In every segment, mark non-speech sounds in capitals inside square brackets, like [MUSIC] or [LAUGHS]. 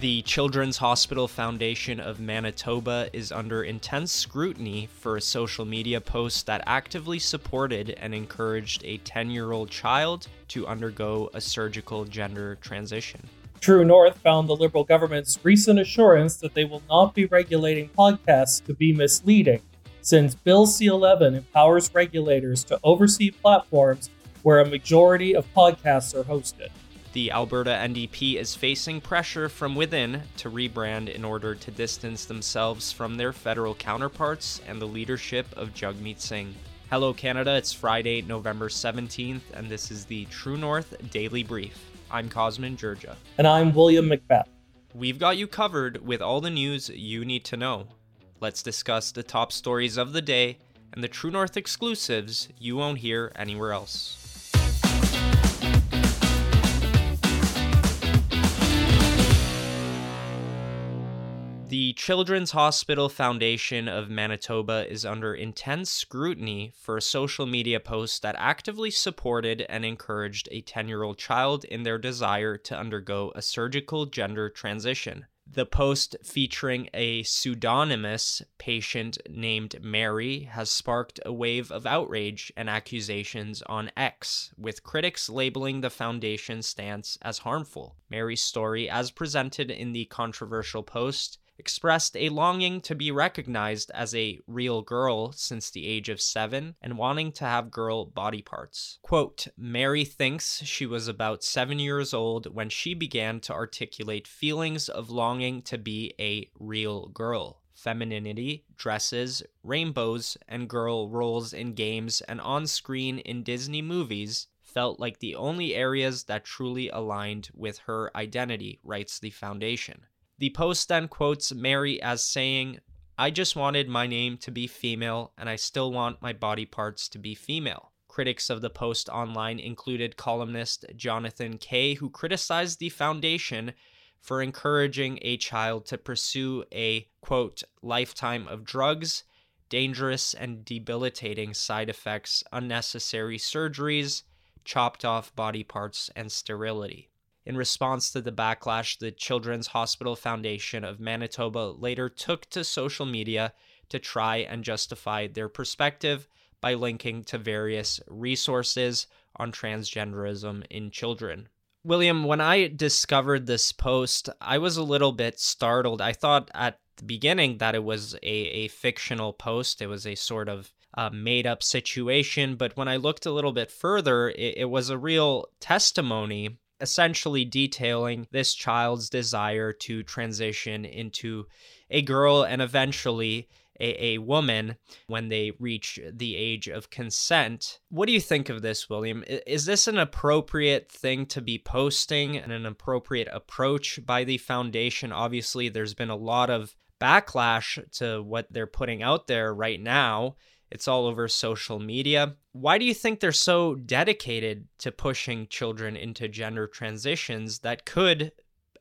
The Children's Hospital Foundation of Manitoba is under intense scrutiny for a social media post that actively supported and encouraged a 10 year old child to undergo a surgical gender transition. True North found the Liberal government's recent assurance that they will not be regulating podcasts to be misleading, since Bill C 11 empowers regulators to oversee platforms where a majority of podcasts are hosted. The Alberta NDP is facing pressure from within to rebrand in order to distance themselves from their federal counterparts and the leadership of Jagmeet Singh. Hello, Canada. It's Friday, November 17th, and this is the True North Daily Brief. I'm Cosmin Dzsurdzsa. And I'm William McBeath. We've got you covered with all the news you need to know. Let's discuss the top stories of the day and the True North exclusives you won't hear anywhere else. The Children's Hospital Foundation of Manitoba is under intense scrutiny for a social media post that actively supported and encouraged a 10 year old child in their desire to undergo a surgical gender transition. The post featuring a pseudonymous patient named Mary has sparked a wave of outrage and accusations on X, with critics labeling the foundation's stance as harmful. Mary's story, as presented in the controversial post, expressed a longing to be recognized as a real girl since the age of seven and wanting to have girl body parts. Quote Mary thinks she was about seven years old when she began to articulate feelings of longing to be a real girl. Femininity, dresses, rainbows, and girl roles in games and on screen in Disney movies felt like the only areas that truly aligned with her identity, writes the foundation. The post then quotes Mary as saying, I just wanted my name to be female, and I still want my body parts to be female. Critics of the post online included columnist Jonathan Kay, who criticized the foundation for encouraging a child to pursue a, quote, lifetime of drugs, dangerous and debilitating side effects, unnecessary surgeries, chopped off body parts, and sterility. In response to the backlash, the Children's Hospital Foundation of Manitoba later took to social media to try and justify their perspective by linking to various resources on transgenderism in children. William, when I discovered this post, I was a little bit startled. I thought at the beginning that it was a, a fictional post, it was a sort of uh, made up situation. But when I looked a little bit further, it, it was a real testimony essentially detailing this child's desire to transition into a girl and eventually a, a woman when they reach the age of consent. What do you think of this, William? Is this an appropriate thing to be posting and an appropriate approach by the foundation? Obviously, there's been a lot of backlash to what they're putting out there right now it's all over social media. Why do you think they're so dedicated to pushing children into gender transitions that could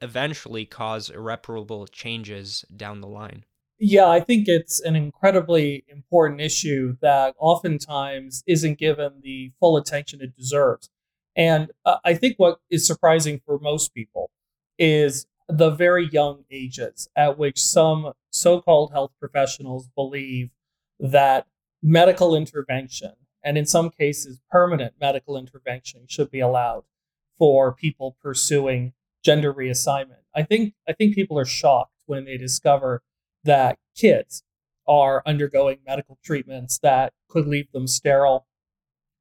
eventually cause irreparable changes down the line? Yeah, I think it's an incredibly important issue that oftentimes isn't given the full attention it deserves. And uh, I think what is surprising for most people is the very young ages at which some so called health professionals believe that medical intervention, and in some cases, permanent medical intervention should be allowed for people pursuing gender reassignment. I think I think people are shocked when they discover that kids are undergoing medical treatments that could leave them sterile,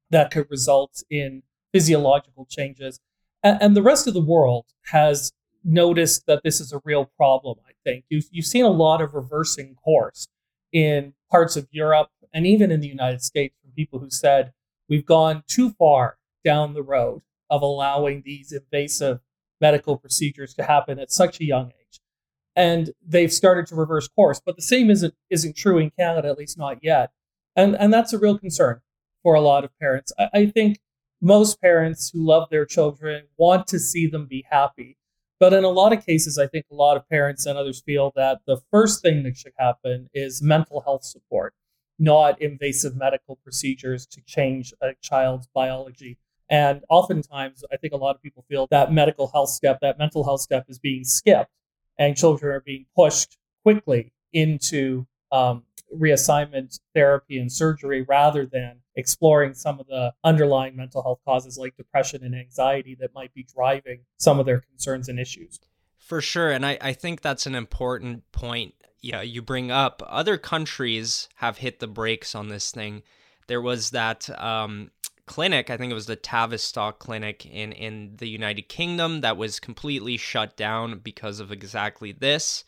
that could result in physiological changes. And, and the rest of the world has noticed that this is a real problem, I think. You've, you've seen a lot of reversing course in parts of Europe and even in the United States from people who said we've gone too far down the road of allowing these invasive medical procedures to happen at such a young age. And they've started to reverse course. But the same isn't isn't true in Canada, at least not yet. And and that's a real concern for a lot of parents. I, I think most parents who love their children want to see them be happy. But in a lot of cases, I think a lot of parents and others feel that the first thing that should happen is mental health support not invasive medical procedures to change a child's biology. And oftentimes, I think a lot of people feel that medical health step, that mental health step is being skipped, and children are being pushed quickly into um, reassignment therapy and surgery rather than exploring some of the underlying mental health causes like depression and anxiety that might be driving some of their concerns and issues. For sure. And I, I think that's an important point. Yeah, you bring up other countries have hit the brakes on this thing. There was that um, clinic, I think it was the Tavistock Clinic in, in the United Kingdom, that was completely shut down because of exactly this.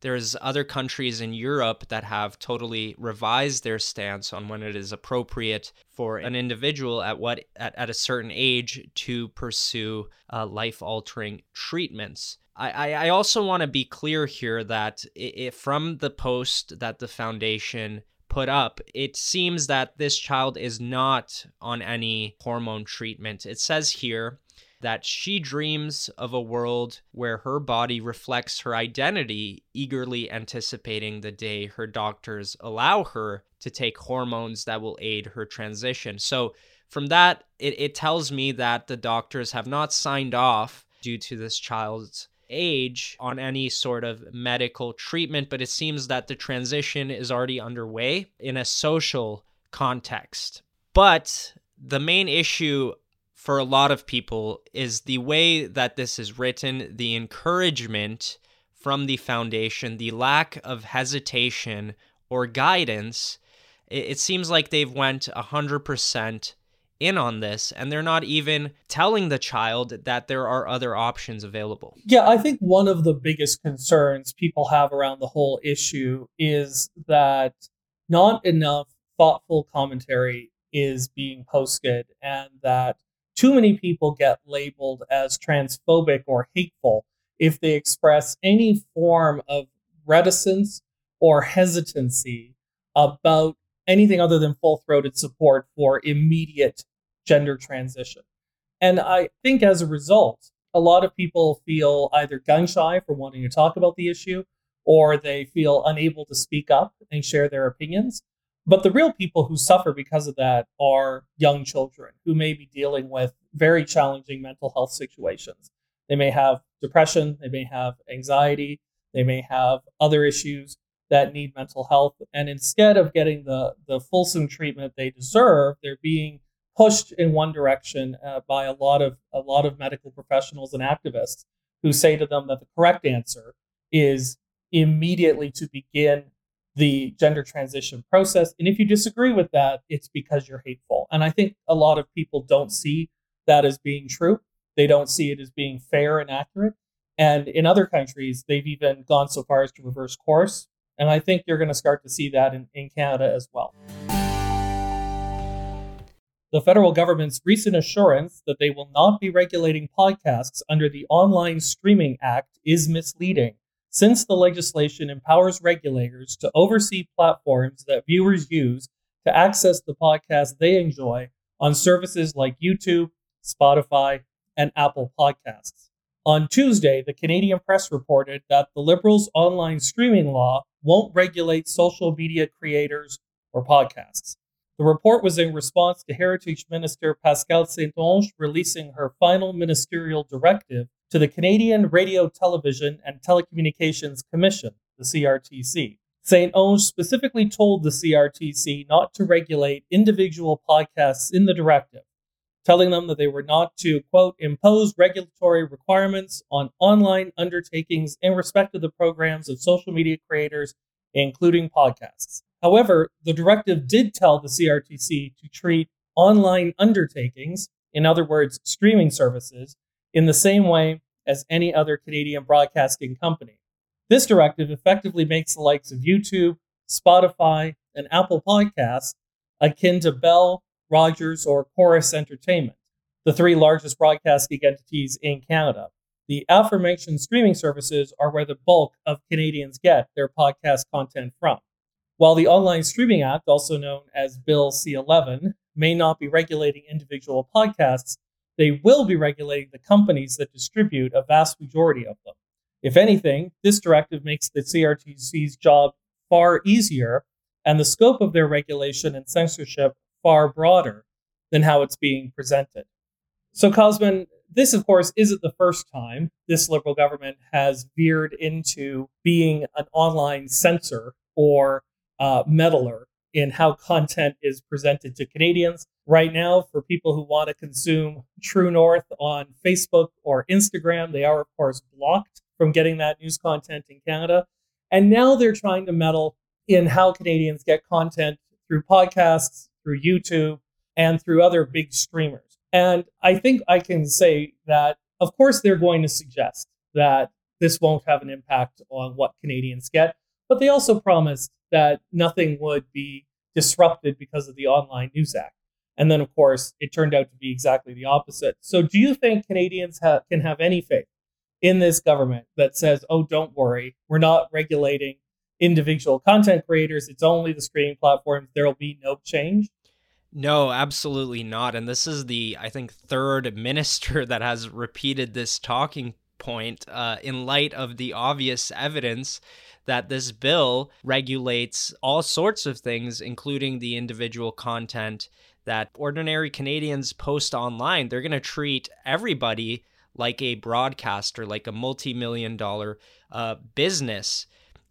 There's other countries in Europe that have totally revised their stance on when it is appropriate for an individual at what at, at a certain age to pursue uh, life altering treatments. I, I also want to be clear here that it, from the post that the foundation put up, it seems that this child is not on any hormone treatment. It says here that she dreams of a world where her body reflects her identity, eagerly anticipating the day her doctors allow her to take hormones that will aid her transition. So, from that, it, it tells me that the doctors have not signed off due to this child's age on any sort of medical treatment, but it seems that the transition is already underway in a social context. But the main issue for a lot of people is the way that this is written, the encouragement from the foundation, the lack of hesitation or guidance. It, seems like they've went 100% in on this and they're not even telling the child that there are other options available. Yeah, I think one of the biggest concerns people have around the whole issue is that not enough thoughtful commentary is being posted and that too many people get labeled as transphobic or hateful if they express any form of reticence or hesitancy about anything other than full throated support for immediate gender transition. And I think as a result, a lot of people feel either gun shy for wanting to talk about the issue or they feel unable to speak up and share their opinions. But the real people who suffer because of that are young children who may be dealing with very challenging mental health situations. They may have depression, they may have anxiety, they may have other issues that need mental health. And instead of getting the, the fulsome treatment they deserve, they're being pushed in one direction uh, by a lot of a lot of medical professionals and activists who say to them that the correct answer is immediately to begin the gender transition process. And if you disagree with that, it's because you're hateful. And I think a lot of people don't see that as being true. They don't see it as being fair and accurate. And in other countries, they've even gone so far as to reverse course. And I think you're going to start to see that in, in Canada as well. The federal government's recent assurance that they will not be regulating podcasts under the Online Streaming Act is misleading since the legislation empowers regulators to oversee platforms that viewers use to access the podcasts they enjoy on services like YouTube, Spotify, and Apple Podcasts. On Tuesday, the Canadian press reported that the Liberals' online streaming law won't regulate social media creators or podcasts. The report was in response to Heritage Minister Pascale Saint-Onge releasing her final ministerial directive to the Canadian Radio, Television, and Telecommunications Commission, the CRTC. Saint-Onge specifically told the CRTC not to regulate individual podcasts in the directive, telling them that they were not to, quote, impose regulatory requirements on online undertakings in respect of the programs of social media creators, including podcasts. However, the directive did tell the CRTC to treat online undertakings, in other words, streaming services, in the same way as any other Canadian broadcasting company. This directive effectively makes the likes of YouTube, Spotify, and Apple Podcasts akin to Bell, Rogers, or Corus Entertainment, the three largest broadcasting entities in Canada. The aforementioned streaming services are where the bulk of Canadians get their podcast content from. While the Online Streaming Act, also known as Bill C 11, may not be regulating individual podcasts, they will be regulating the companies that distribute a vast majority of them. If anything, this directive makes the CRTC's job far easier and the scope of their regulation and censorship far broader than how it's being presented. So, Cosmin, this, of course, isn't the first time this liberal government has veered into being an online censor or uh, meddler in how content is presented to Canadians. Right now, for people who want to consume True North on Facebook or Instagram, they are, of course, blocked from getting that news content in Canada. And now they're trying to meddle in how Canadians get content through podcasts, through YouTube, and through other big streamers. And I think I can say that, of course, they're going to suggest that this won't have an impact on what Canadians get, but they also promised that nothing would be disrupted because of the Online News Act. And then, of course, it turned out to be exactly the opposite. So, do you think Canadians ha- can have any faith in this government that says, oh, don't worry, we're not regulating individual content creators, it's only the streaming platforms, there will be no change? No, absolutely not. And this is the, I think, third minister that has repeated this talking point uh, in light of the obvious evidence that this bill regulates all sorts of things, including the individual content that ordinary Canadians post online. They're going to treat everybody like a broadcaster, like a multi million dollar uh, business.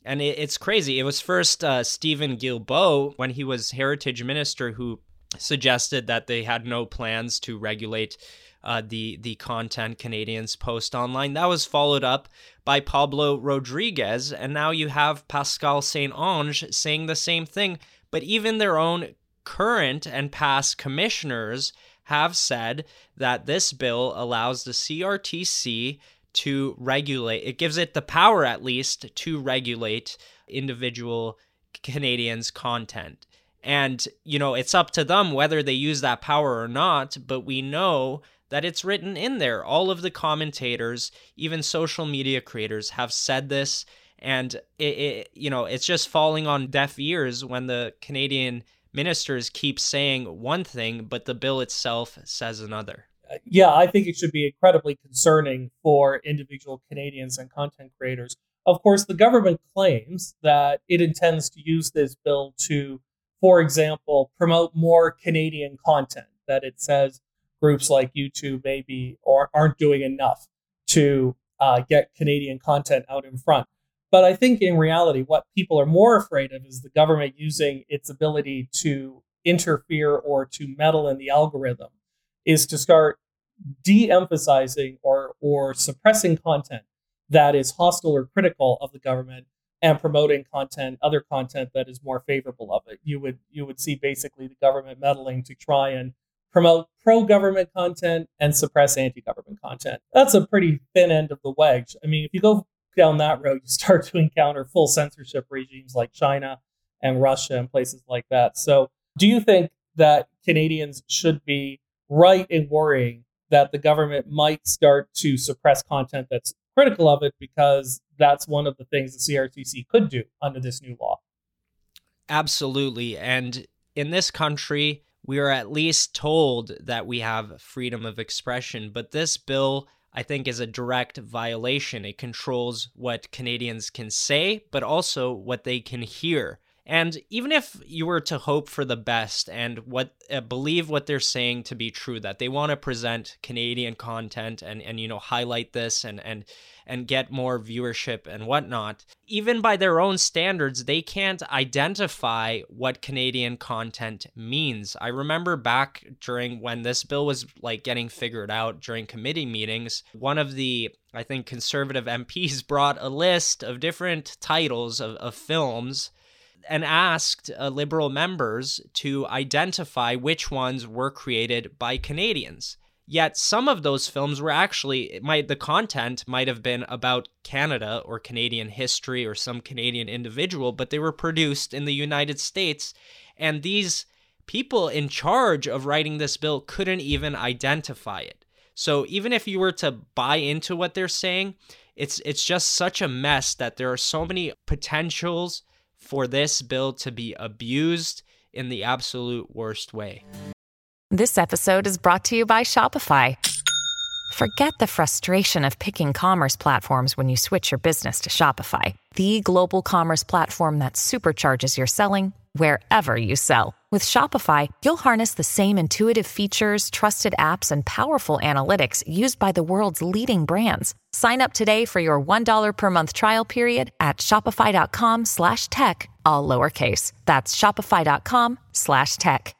And it, it's crazy. It was first uh, Steven Guilbeault, when he was heritage minister, who suggested that they had no plans to regulate uh, the the content Canadians post online. That was followed up by Pablo Rodriguez, and now you have Pascale Saint-Onge saying the same thing. But even their own current and past commissioners have said that this bill allows the CRTC to regulate. It gives it the power, at least, to regulate individual Canadians' content. And, you know, it's up to them whether they use that power or not, but we know that it's written in there. All of the commentators, even social media creators, have said this. And, it, it, you know, it's just falling on deaf ears when the Canadian ministers keep saying one thing, but the bill itself says another. Yeah, I think it should be incredibly concerning for individual Canadians and content creators. Of course, the government claims that it intends to use this bill to for example, promote more Canadian content, that it says groups like YouTube maybe or aren't doing enough to uh, get Canadian content out in front. But I think in reality, what people are more afraid of is the government using its ability to interfere or to meddle in the algorithm, is to start de-emphasizing or or suppressing content that is hostile or critical of the government and promoting content, other content that is more favorable of it. You would you would see basically the government meddling to try and promote pro-government content and suppress anti-government content. That's a pretty thin end of the wedge. I mean, if you go down that road, you start to encounter full censorship regimes like China and Russia and places like that. So, do you think that Canadians should be right in worrying that the government might start to suppress content that's critical of it because that's one of the things the CRTC could do under this new law. Absolutely. And in this country, we are at least told that we have freedom of expression, but this bill, I think, is a direct violation. It controls what Canadians can say, but also what they can hear. And even if you were to hope for the best and what uh, believe what they're saying to be true, that they want to present Canadian content and and you know highlight this and and and get more viewership and whatnot, even by their own standards, they can't identify what Canadian content means. I remember back during when this bill was like getting figured out during committee meetings, one of the I think conservative MPs [LAUGHS] brought a list of different titles of, of films and asked uh, liberal members to identify which ones were created by Canadians. Yet some of those films were actually might the content might have been about Canada or Canadian history or some Canadian individual, but they were produced in the United States and these people in charge of writing this bill couldn't even identify it. So even if you were to buy into what they're saying, it's it's just such a mess that there are so many potentials for this bill to be abused in the absolute worst way. This episode is brought to you by Shopify. Forget the frustration of picking commerce platforms when you switch your business to Shopify, the global commerce platform that supercharges your selling wherever you sell. With Shopify, you'll harness the same intuitive features, trusted apps, and powerful analytics used by the world's leading brands. Sign up today for your $1 per month trial period at shopify.com slash tech, all lowercase. That's shopify.com slash tech.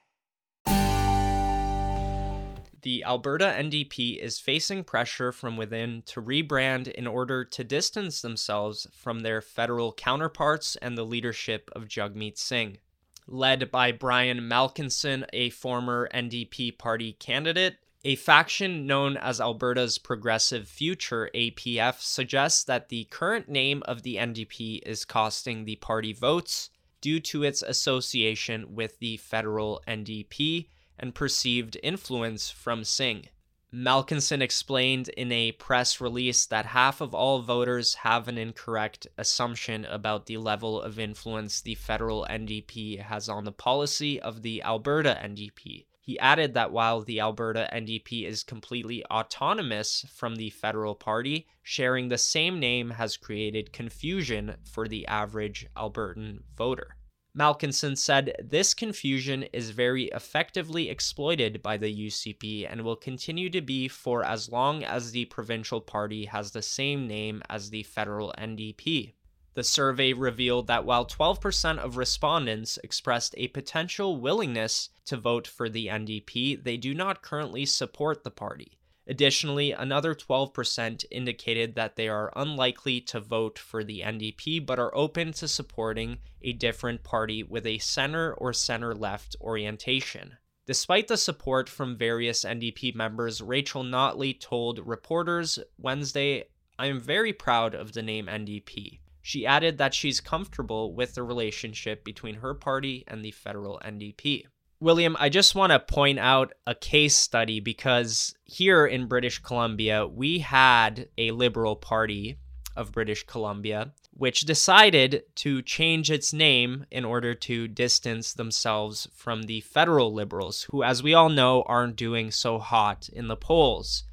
The Alberta NDP is facing pressure from within to rebrand in order to distance themselves from their federal counterparts and the leadership of Jagmeet Singh led by Brian Malkinson, a former NDP party candidate. A faction known as Alberta's Progressive Future, APF, suggests that the current name of the NDP is costing the party votes due to its association with the federal NDP and perceived influence from Singh. Malkinson explained in a press release that half of all voters have an incorrect assumption about the level of influence the federal NDP has on the policy of the Alberta NDP. He added that while the Alberta NDP is completely autonomous from the federal party, sharing the same name has created confusion for the average Albertan voter. Malkinson said this confusion is very effectively exploited by the UCP and will continue to be for as long as the provincial party has the same name as the federal NDP. The survey revealed that while 12% of respondents expressed a potential willingness to vote for the NDP, they do not currently support the party. Additionally, another 12% indicated that they are unlikely to vote for the NDP but are open to supporting a different party with a center or center left orientation. Despite the support from various NDP members, Rachel Notley told reporters Wednesday, I am very proud of the name NDP. She added that she's comfortable with the relationship between her party and the federal NDP. William, I just want to point out a case study because here in British Columbia, we had a Liberal Party of British Columbia, which decided to change its name in order to distance themselves from the federal Liberals, who, as we all know, aren't doing so hot in the polls.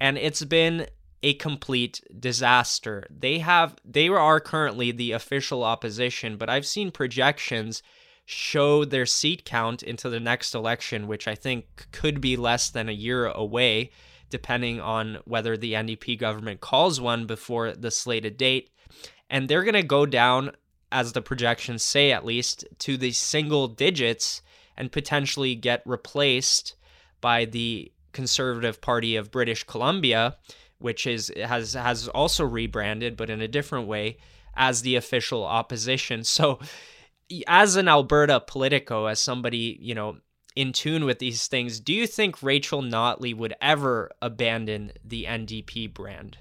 And it's been a complete disaster. They have they are currently the official opposition, but I've seen projections show their seat count into the next election, which I think could be less than a year away, depending on whether the NDP government calls one before the slated date. And they're going to go down, as the projections say at least, to the single digits and potentially get replaced by the Conservative Party of British Columbia, which is has has also rebranded but in a different way as the official opposition. So as an Alberta politico, as somebody, you know, in tune with these things, do you think Rachel Notley would ever abandon the NDP brand?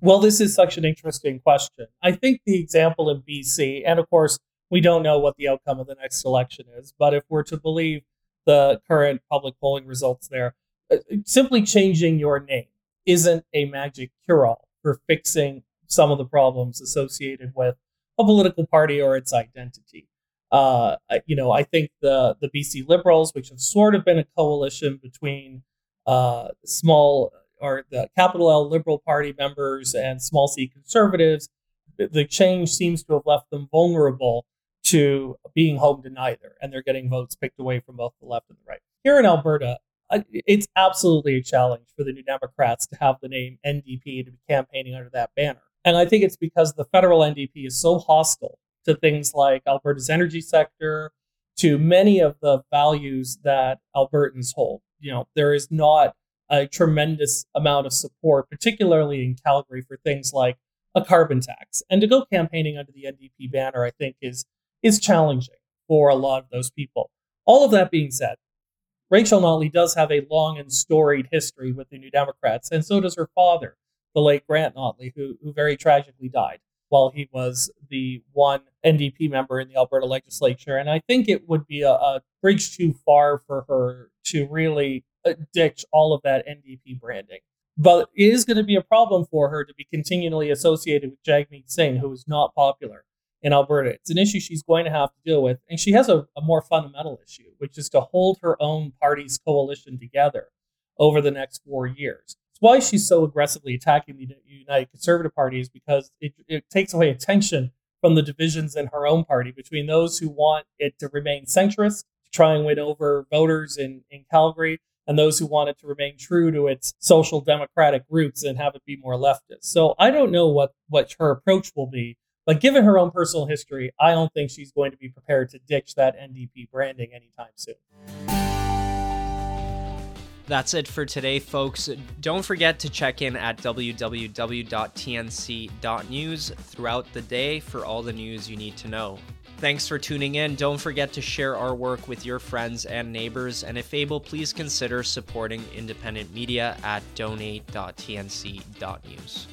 Well, this is such an interesting question. I think the example in BC, and of course, we don't know what the outcome of the next election is, but if we're to believe the current public polling results there, uh, simply changing your name isn't a magic cure all for fixing some of the problems associated with a political party or its identity. Uh, you know, I think the the BC Liberals, which have sort of been a coalition between uh, small or the capital L Liberal Party members and small C Conservatives, the change seems to have left them vulnerable to being home to neither, and they're getting votes picked away from both the left and the right. Here in Alberta, it's absolutely a challenge for the New Democrats to have the name NDP to be campaigning under that banner. And I think it's because the federal NDP is so hostile to things like Alberta's energy sector, to many of the values that Albertans hold. You know, there is not a tremendous amount of support, particularly in Calgary, for things like a carbon tax. And to go campaigning under the NDP banner, I think, is is challenging for a lot of those people. All of that being said, Rachel Notley does have a long and storied history with the New Democrats, and so does her father, the late Grant Notley, who, who very tragically died while he was the one NDP member in the Alberta legislature. And I think it would be a, a bridge too far for her to really uh, ditch all of that NDP branding. But it is going to be a problem for her to be continually associated with Jagmeet Singh, who is not popular in Alberta. It's an issue she's going to have to deal with. And she has a, a more fundamental issue, which is to hold her own party's coalition together over the next four years It's why she's so aggressively attacking the United Conservative Party is because it, it takes away attention from the divisions in her own party between those who want it to remain centrist, to try and win over voters in, in Calgary, and those who want it to remain true to its social democratic roots and have it be more leftist. So I don't know what, what her approach will be. But given her own personal history, I don't think she's going to be prepared to ditch that NDP branding anytime soon. That's it for today, folks. Don't forget to check in at www.tnc.news throughout the day for all the news you need to know. Thanks for tuning in. Don't forget to share our work with your friends and neighbors, and if able, please consider supporting independent media at donate.tnc.news.